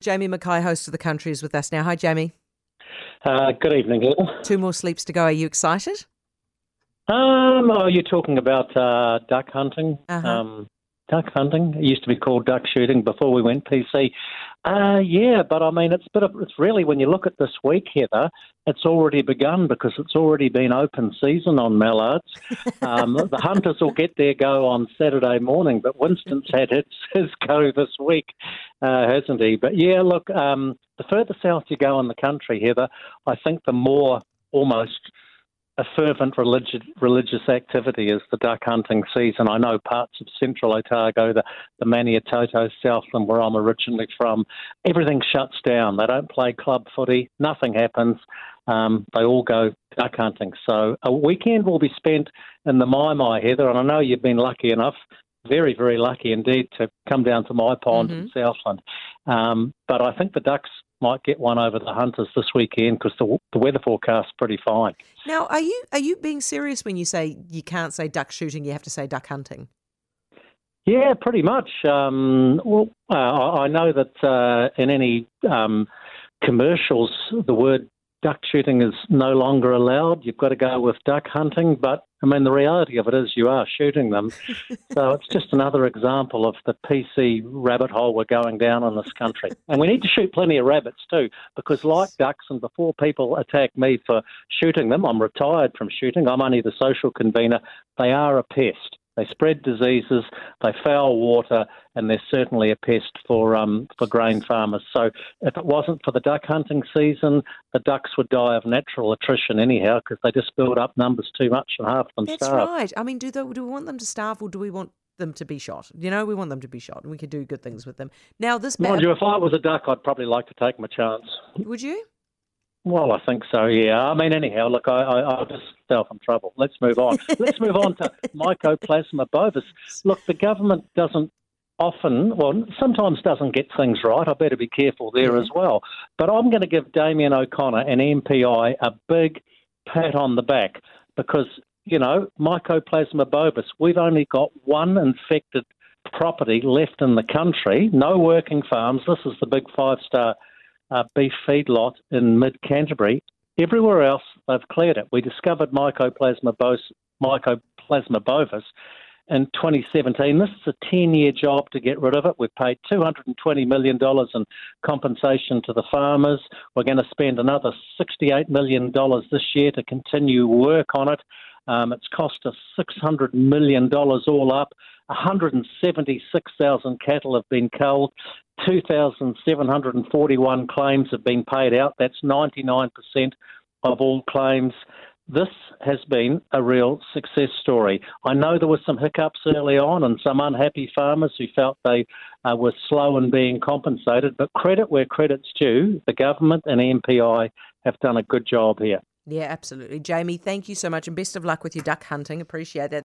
Jamie Mackay, host of The Country, is with us now. Hi, Jamie. Uh, good evening. Two more sleeps to go. Are you excited? Um, oh, you're talking about uh, duck hunting. Uh-huh. Um, duck hunting. It used to be called duck shooting before we went PC. Uh, yeah, but I mean, it's bit of, it's really when you look at this week, Heather, it's already begun because it's already been open season on mallards. Um, the hunters will get their go on Saturday morning, but Winston's had his, his go this week, uh, hasn't he? But yeah, look, um, the further south you go in the country, Heather, I think the more almost a fervent religious religious activity is the duck hunting season. I know parts of central Otago, the, the Maniototo, Southland, where I'm originally from, everything shuts down. They don't play club footy, nothing happens. Um, they all go duck hunting. So a weekend will be spent in the Mai Mai, Heather, and I know you've been lucky enough very, very lucky indeed to come down to my pond Mhm. in Southland. Um, but I think the Ducks might get one over the Hunters this weekend because the, the weather forecast's pretty fine. Now, are you are you being serious when you say you can't say duck shooting? You have to say duck hunting. Yeah, pretty much. Um, well, uh, I I know that uh, in any um, commercials, the word duck shooting is no longer allowed. You've got to go with duck hunting. But I mean, the reality of it is you are shooting them. so it's just another example of the PC rabbit hole we're going down in this country. And we need to shoot plenty of rabbits too, because like ducks, and before people attack me for shooting them, I'm retired from shooting. I'm only the social convener. They are a pest. They spread diseases, they foul water, and they're certainly a pest for um, for grain farmers. So if it wasn't for the duck hunting season, the ducks would die of natural attrition anyhow because they just build up numbers too much and half of them That's starve. right. I mean, do they, do we want them to starve or do we want them to be shot? You know, we want them to be shot, and we could do good things with them. Now, this Mind ba- you, if I was a duck, I'd probably like to take my chance. would you? Well, I think so. Yeah. I mean, anyhow, look, I, I, I'll just self in trouble. Let's move on. Let's move on to Mycoplasma bovis. Look, the government doesn't often, well, sometimes doesn't get things right. I better be careful there Yeah. as well. But I'm going to give Damien O'Connor and MPI a big pat on the back because you know Mycoplasma bovis. We've only got one infected property left in the country. No working farms. This is the big five star uh, beef feedlot in mid Canterbury. Everywhere else, they've cleared it. We discovered Mycoplasma, Mycoplasma bovis in 2017. This is a 10 year job to get rid of it. We've paid $220 million in compensation to the farmers. We're going to spend another $68 million this year to continue work on it. Um, it's cost us $600 million all up. 176,000 cattle have been culled. 2,741 claims have been paid out. That's 99% of all claims. This has been a real success story. I know there were some hiccups early on and some unhappy farmers who felt they uh, were slow in being compensated, but credit where credit's due. The government and MPI have done a good job here. Yeah, absolutely. Jamie, thank you so much and best of luck with your duck hunting. Appreciate that.